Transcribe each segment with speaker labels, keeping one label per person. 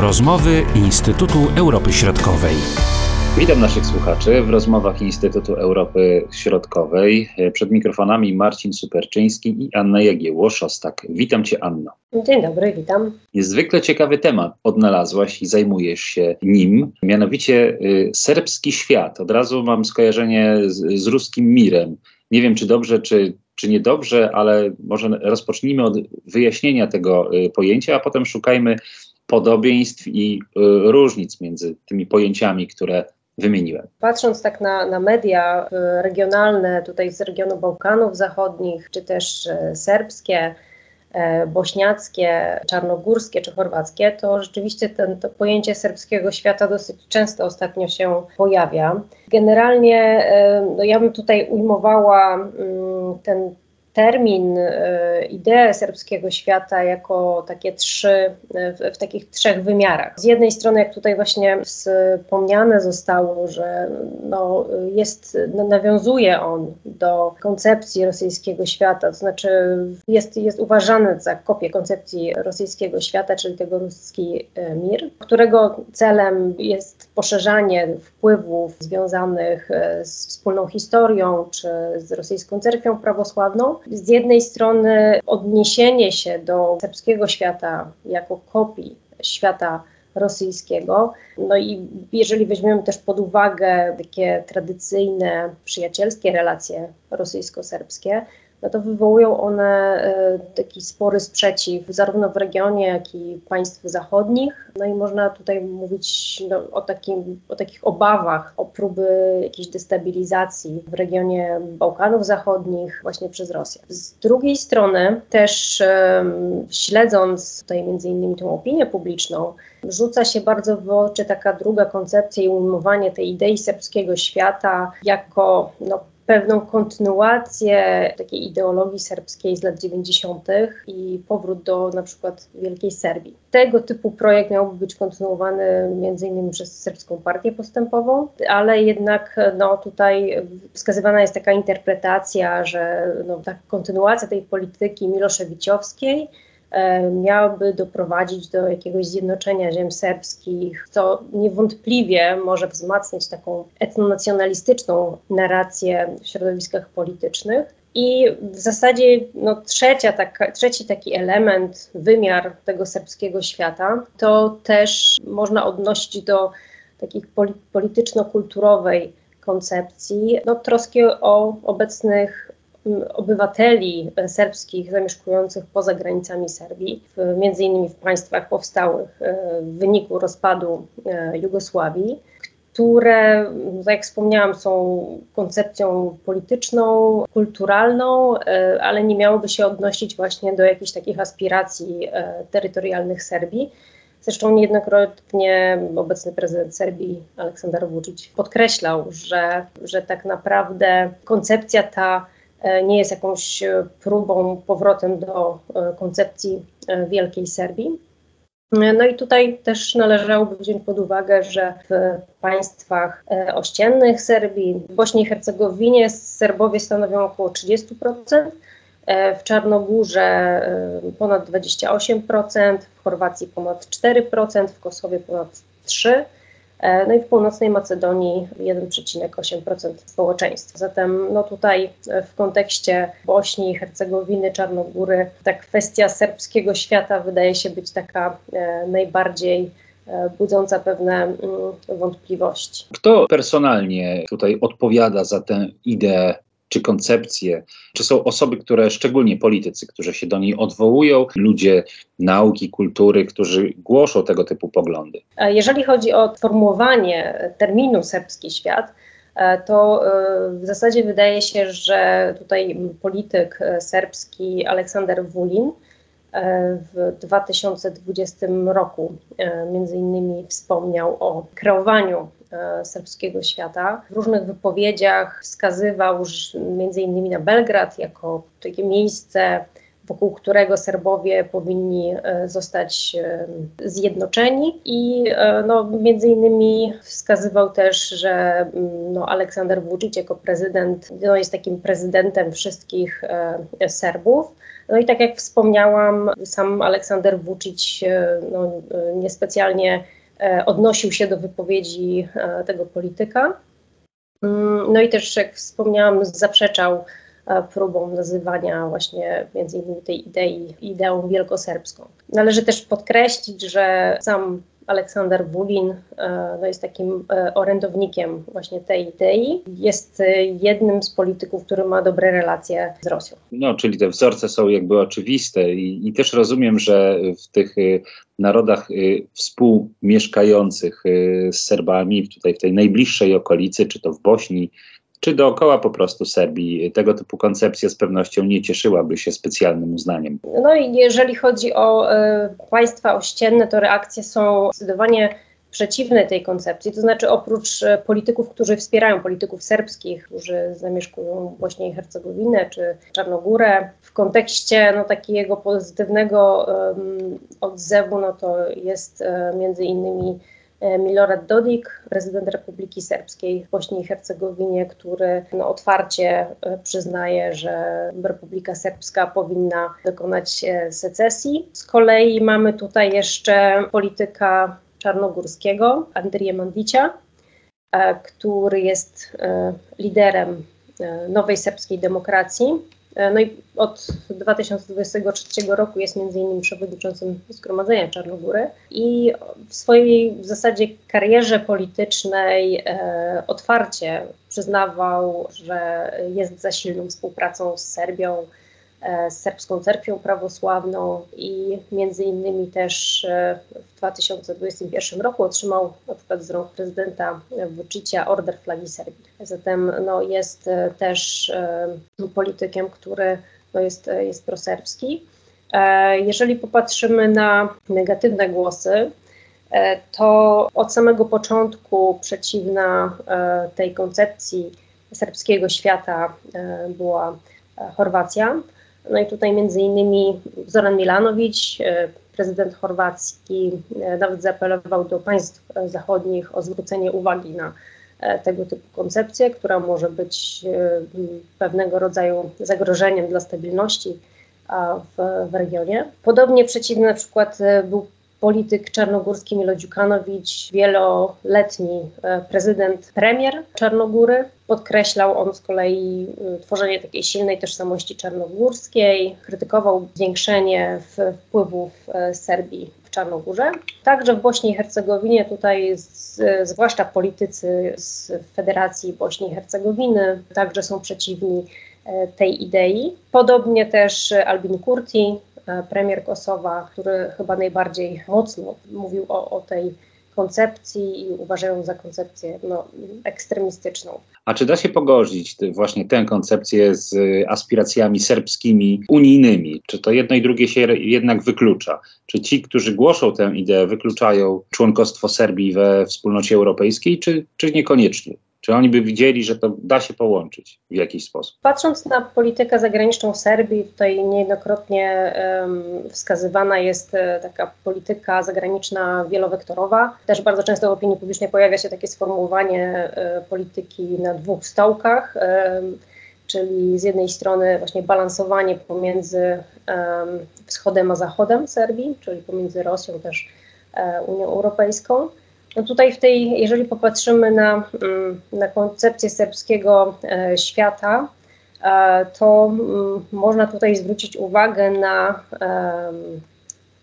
Speaker 1: Rozmowy Instytutu Europy Środkowej.
Speaker 2: Witam naszych słuchaczy w rozmowach Instytutu Europy Środkowej. Przed mikrofonami Marcin Superczyński i Anna Jagiełło-Szostak. Witam Cię, Anno.
Speaker 3: Dzień dobry, witam.
Speaker 2: Niezwykle ciekawy temat odnalazłaś i zajmujesz się nim, mianowicie y, serbski świat. Od razu mam skojarzenie z, z ruskim mirem. Nie wiem, czy dobrze, czy, czy niedobrze, ale może rozpocznijmy od wyjaśnienia tego y, pojęcia, a potem szukajmy podobieństw i y, różnic między tymi pojęciami, które wymieniłem.
Speaker 3: Patrząc tak na, na media regionalne, tutaj z regionu Bałkanów Zachodnich, czy też e, serbskie, bośniackie, czarnogórskie czy chorwackie, to rzeczywiście ten, to pojęcie serbskiego świata dosyć często ostatnio się pojawia. Generalnie no ja bym tutaj ujmowała mm, ten termin, e, ideę serbskiego świata jako takie trzy, w, w, takich trzech wymiarach. Z jednej strony, jak tutaj właśnie wspomniane zostało, że no jest, no nawiązuje on do koncepcji rosyjskiego świata, to znaczy jest, jest uważany za kopię koncepcji rosyjskiego świata, czyli tego ruski e, mir, którego celem jest poszerzanie wpływów związanych e, z wspólną historią czy z rosyjską cerkwią prawosławną z jednej strony odniesienie się do serbskiego świata jako kopii świata rosyjskiego. No i jeżeli weźmiemy też pod uwagę takie tradycyjne, przyjacielskie relacje rosyjsko-serbskie, no to wywołują one e, taki spory sprzeciw zarówno w regionie, jak i państw zachodnich. No i można tutaj mówić no, o, takim, o takich obawach, o próby jakiejś destabilizacji w regionie Bałkanów Zachodnich właśnie przez Rosję. Z drugiej strony też um, śledząc tutaj między innymi tą opinię publiczną, rzuca się bardzo w oczy taka druga koncepcja i ujmowanie tej idei serbskiego świata jako no, pewną kontynuację takiej ideologii serbskiej z lat 90. i powrót do na przykład Wielkiej Serbii. Tego typu projekt miałby być kontynuowany między innymi przez Serbską Partię Postępową, ale jednak no, tutaj wskazywana jest taka interpretacja, że no, ta kontynuacja tej polityki miloszewiciowskiej miałaby doprowadzić do jakiegoś zjednoczenia ziem serbskich, co niewątpliwie może wzmacniać taką etnonacjonalistyczną narrację w środowiskach politycznych. I w zasadzie no, trzecia taka, trzeci taki element, wymiar tego serbskiego świata, to też można odnosić do takich polityczno-kulturowej koncepcji, no, troski o obecnych obywateli serbskich zamieszkujących poza granicami Serbii, między innymi w państwach powstałych e, w wyniku rozpadu e, Jugosławii, które, tak jak wspomniałam, są koncepcją polityczną, kulturalną, e, ale nie miałoby się odnosić właśnie do jakichś takich aspiracji terytorialnych Serbii. Zresztą niejednokrotnie obecny prezydent Serbii Aleksander Vučić podkreślał, że, że tak naprawdę koncepcja ta E, nie jest jakąś e, próbą powrotem do e, koncepcji Wielkiej Serbii. No i tutaj też należałoby wziąć pod uwagę, że w państwach ościennych Serbii, w Bośni i Hercegowinie Serbowie stanowią około 30%, w Czarnogórze ponad 28%, w Chorwacji ponad 4%, w Kosowie ponad 3%. E, no i w północnej Macedonii 1,8% społeczeństwa. Zatem no tutaj e, w kontekście Bośni, Hercegowiny, Czarnogóry ta kwestia serbskiego świata wydaje się być taka e, najbardziej budząca pewne mm, wątpliwości.
Speaker 2: Kto personalnie tutaj odpowiada za tę ideę czy koncepcje, czy są osoby, które, szczególnie politycy, którzy się do niej odwołują, ludzie nauki, kultury, którzy głoszą tego typu poglądy?
Speaker 3: Jeżeli chodzi o sformułowanie terminu serbski świat, e, to e, w zasadzie wydaje się, że tutaj polityk e, serbski Aleksander Wulin w 2020 roku między innymi wspomniał o kreowaniu E, serbskiego świata. W różnych wypowiedziach wskazywał między innymi na Belgrad jako takie miejsce wokół którego Serbowie powinni zostać zjednoczeni i no, między innymi wskazywał też, że mm, no, Aleksander Vučić jako prezydent no, jest takim prezydentem wszystkich Serbów. No i tak jak wspomniałam, sam Aleksander Vučić no, niespecjalnie odnosił się do wypowiedzi tego polityka. Mm, no i też, jak wspomniałam, zaprzeczał e, próbom nazywania właśnie między innymi tej idei ideą wielkoserbską. Należy też podkreślić, że sam Aleksander Wulin e, no jest takim e, orędownikiem właśnie tej idei. Jest jednym z polityków, który ma dobre relacje z Rosją.
Speaker 2: No, czyli te wzorce są jakby oczywiste i, i też rozumiem, że w tych narodach współmieszkających z Serbami, tutaj w tej najbliższej okolicy, czy to w Bośni, czy dookoła po prostu Serbii tego typu koncepcja z pewnością nie cieszyłaby się specjalnym uznaniem.
Speaker 3: No i jeżeli chodzi o y, państwa ościenne, to reakcje są zdecydowanie przeciwne tej koncepcji, to znaczy oprócz e, polityków, którzy wspierają polityków serbskich, którzy zamieszkują Bośnię i Hercegowinę czy Czarnogórę, w kontekście no, takiego pozytywnego um, odzewu, no to jest um, między innymi E, Milorad Dodik, prezydent Republiki Serbskiej w Bośni i Hercegowinie, który no, otwarcie przyznaje, że Republika Serbska powinna dokonać secesji. Z kolei mamy tutaj jeszcze polityka czarnogórskiego, Andrija Mandicia, który jest liderem nowej serbskiej demokracji. E, no i od 2023 roku jest między innymi przewodniczącym Zgromadzenia Czarnogóry i w swojej w zasadzie karierze politycznej e, otwarcie przyznawał, że jest za silną współpracą z Serbią, E, z serbską cerkwią prawosławną i między innymi też e, w 2021 roku otrzymał na przykład z rąk prezydenta Vučića Order Flagi Serbii. Zatem no, jest e, też politykiem, który no, jest, jest proserbski. Jeżeli popatrzymy na negatywne głosy, to od samego początku przeciwna tej koncepcji serbskiego świata była Chorwacja. No i tutaj między innymi Zoran Milanowicz, e, prezydent chorwacki, e, nawet zaapelował do państw e, zachodnich o zwrócenie uwagi na tego typu koncepcję, która może być pewnego rodzaju zagrożeniem dla stabilności w, w regionie. Podobnie przeciwny na przykład był polityk czarnogórski Milo Dziukanowicz, wieloletni e, prezydent, premier Czarnogóry. Podkreślał on z kolei e, tworzenie takiej silnej tożsamości czarnogórskiej, krytykował zwiększenie wpływów e, Serbii w Czarnogórze. Także w Bośni i Hercegowinie tutaj z, zwłaszcza politycy z Federacji Bośni i Hercegowiny także są przeciwni tej idei. Podobnie też Albin Kurti, premier Kosowa, który chyba najbardziej mocno mówił o, o tej koncepcji i uważają za koncepcję no, ekstremistyczną.
Speaker 2: A czy da się pogodzić właśnie tę koncepcję z aspiracjami serbskimi, unijnymi? Czy to jedno i drugie się jednak wyklucza? Czy ci, którzy głoszą tę ideę, wykluczają członkostwo Serbii we wspólnocie europejskiej, czy, czy niekoniecznie? Czy oni by widzieli, że to da się połączyć w jakiś sposób?
Speaker 3: Patrząc na politykę zagraniczną Serbii, tutaj niejednokrotnie um, wskazywana jest e, taka polityka zagraniczna wielowektorowa. Też bardzo często w opinii publicznej pojawia się takie sformułowanie e, polityki na dwóch stołkach. E, czyli z jednej strony właśnie balansowanie pomiędzy um, wschodem a zachodem Serbii, czyli pomiędzy Rosją też e, Unią Europejską, no tutaj w tej, jeżeli popatrzymy na, mm, na koncepcję serbskiego e, świata, e, to mm, można tutaj zwrócić uwagę na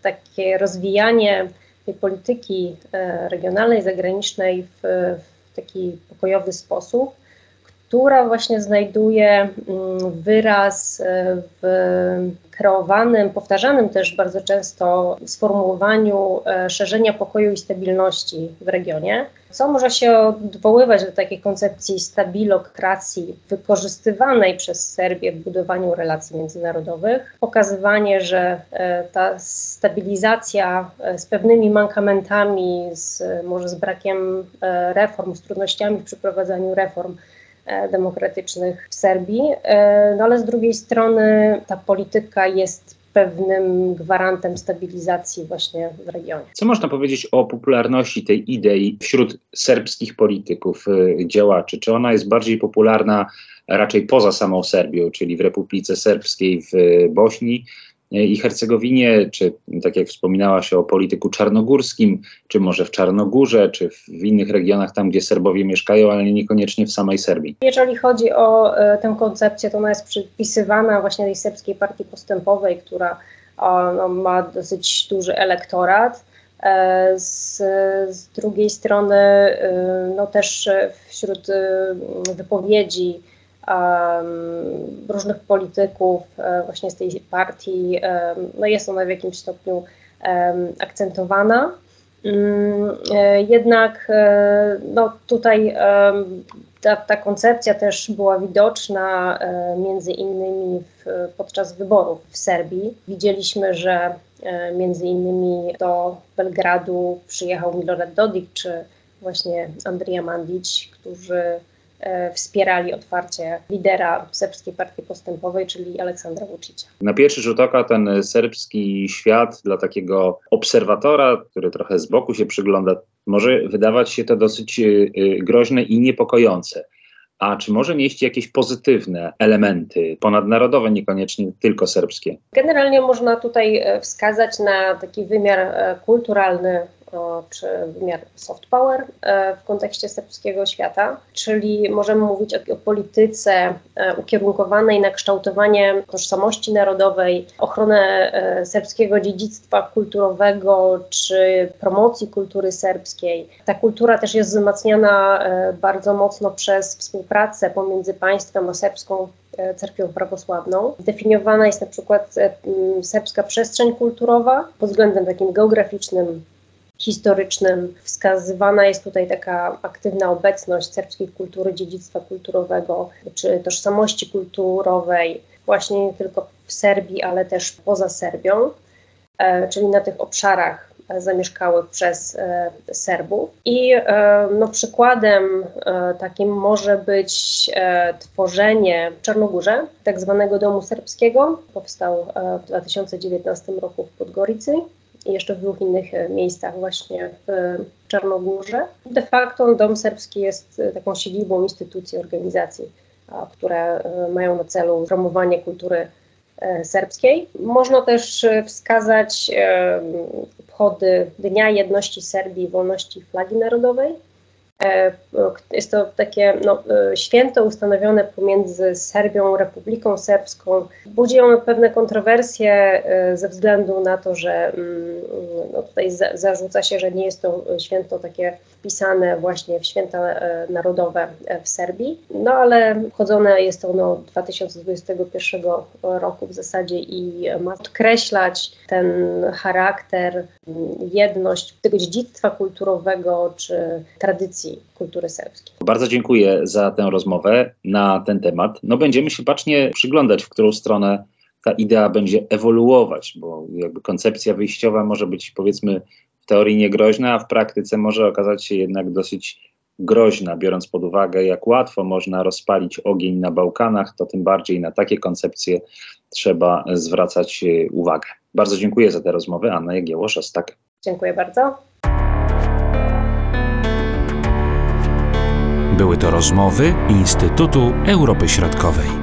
Speaker 3: takie rozwijanie tej polityki e, regionalnej, zagranicznej w, w taki pokojowy sposób, która właśnie znajduje mm, wyraz w kreowanym, powtarzanym też bardzo często sformułowaniu e, szerzenia pokoju i stabilności w regionie, co może się odwoływać do takiej koncepcji stabilokracji wykorzystywanej przez Serbię w budowaniu relacji międzynarodowych. Pokazywanie, że e, ta stabilizacja e, z pewnymi mankamentami, z, może z brakiem reform, z trudnościami w przeprowadzaniu reform, demokratycznych w Serbii. No ale z drugiej strony ta polityka jest pewnym gwarantem stabilizacji właśnie w regionie.
Speaker 2: Co można powiedzieć o popularności tej idei wśród serbskich polityków, działaczy? Czy ona jest bardziej popularna raczej poza samą Serbią, czyli w Republice Serbskiej w Bośni, i Hercegowinie, czy tak jak wspominałaś o polityku czarnogórskim, czy może w Czarnogórze, czy w innych regionach tam, gdzie Serbowie mieszkają, ale niekoniecznie w samej Serbii.
Speaker 3: Jeżeli chodzi o e, tę koncepcję, to ona jest przypisywana właśnie tej serbskiej partii postępowej, która no, ma dosyć duży elektorat. E, z, z drugiej strony, e, no też wśród wypowiedzi um, różnych polityków e, właśnie z tej partii, no jest ona w jakimś stopniu akcentowana. Mm, e, jednak e, no, tutaj ta, ta koncepcja też była widoczna między innymi w, podczas wyborów w Serbii. Widzieliśmy, że między innymi do Belgradu przyjechał Milorad Dodik czy właśnie Andrija Mandić, którzy wspierali otwarcie lidera serbskiej partii postępowej, czyli Aleksandra Vučića.
Speaker 2: Na pierwszy rzut oka ten serbski świat dla takiego obserwatora, który trochę z boku się przygląda, może wydawać się to dosyć e, groźne i niepokojące. A czy może nieść jakieś pozytywne elementy ponadnarodowe, niekoniecznie tylko serbskie?
Speaker 3: Generalnie można tutaj e, wskazać na taki wymiar kulturalny czy wymiar soft power e, w kontekście serbskiego świata, czyli możemy mówić o, o polityce e, ukierunkowanej na kształtowanie tożsamości narodowej, ochronę e, serbskiego dziedzictwa kulturowego czy promocji kultury serbskiej. Ta kultura też jest wzmacniana bardzo mocno przez współpracę pomiędzy państwem a serbską cerkwią prawosławną. Definiowana jest na przykład serbska przestrzeń kulturowa pod względem takim geograficznym, historycznym. Wskazywana jest tutaj taka aktywna obecność serbskiej kultury, dziedzictwa kulturowego czy tożsamości kulturowej, właśnie nie tylko w Serbii, ale też poza Serbią, e, czyli na tych obszarach zamieszkałych przez e, Serbów. I e, no, przykładem takim może być tworzenie w Czarnogórze tak zwanego Domu Serbskiego. Powstał w 2019 roku w Podgoricy i jeszcze w dwóch innych e, miejscach właśnie w Czarnogórze. De facto Dom Serbski jest e, taką siedzibą instytucji, organizacji, które e, mają na celu promowanie kultury serbskiej. Można też wskazać obchody Dnia Jedności Serbii i Wolności Flagi Narodowej, E, jest to takie no, e, święto ustanowione pomiędzy Serbią, Republiką Serbską. Budzi ono pewne kontrowersje e, ze względu na to, że mm, no, tutaj zarzuca się, że nie jest to święto takie wpisane właśnie w święta narodowe w Serbii. No ale wchodzone jest ono 2021 roku w zasadzie i ma podkreślać ten charakter, jedność tego dziedzictwa kulturowego czy tradycji kultury serbskiej.
Speaker 2: Bardzo dziękuję za tę rozmowę na ten temat. No będziemy się bacznie przyglądać, w którą stronę ta idea będzie ewoluować, bo jakby koncepcja wyjściowa może być powiedzmy w teorii niegroźna, a w praktyce może okazać się jednak dosyć groźna, biorąc pod uwagę, jak łatwo można rozpalić ogień na Bałkanach, to tym bardziej na takie koncepcje trzeba zwracać e, uwagę. Bardzo dziękuję za tę rozmowę. Anna Jagiełosz-Ostak.
Speaker 3: Dziękuję bardzo.
Speaker 1: Były to rozmowy Instytutu Europy Środkowej.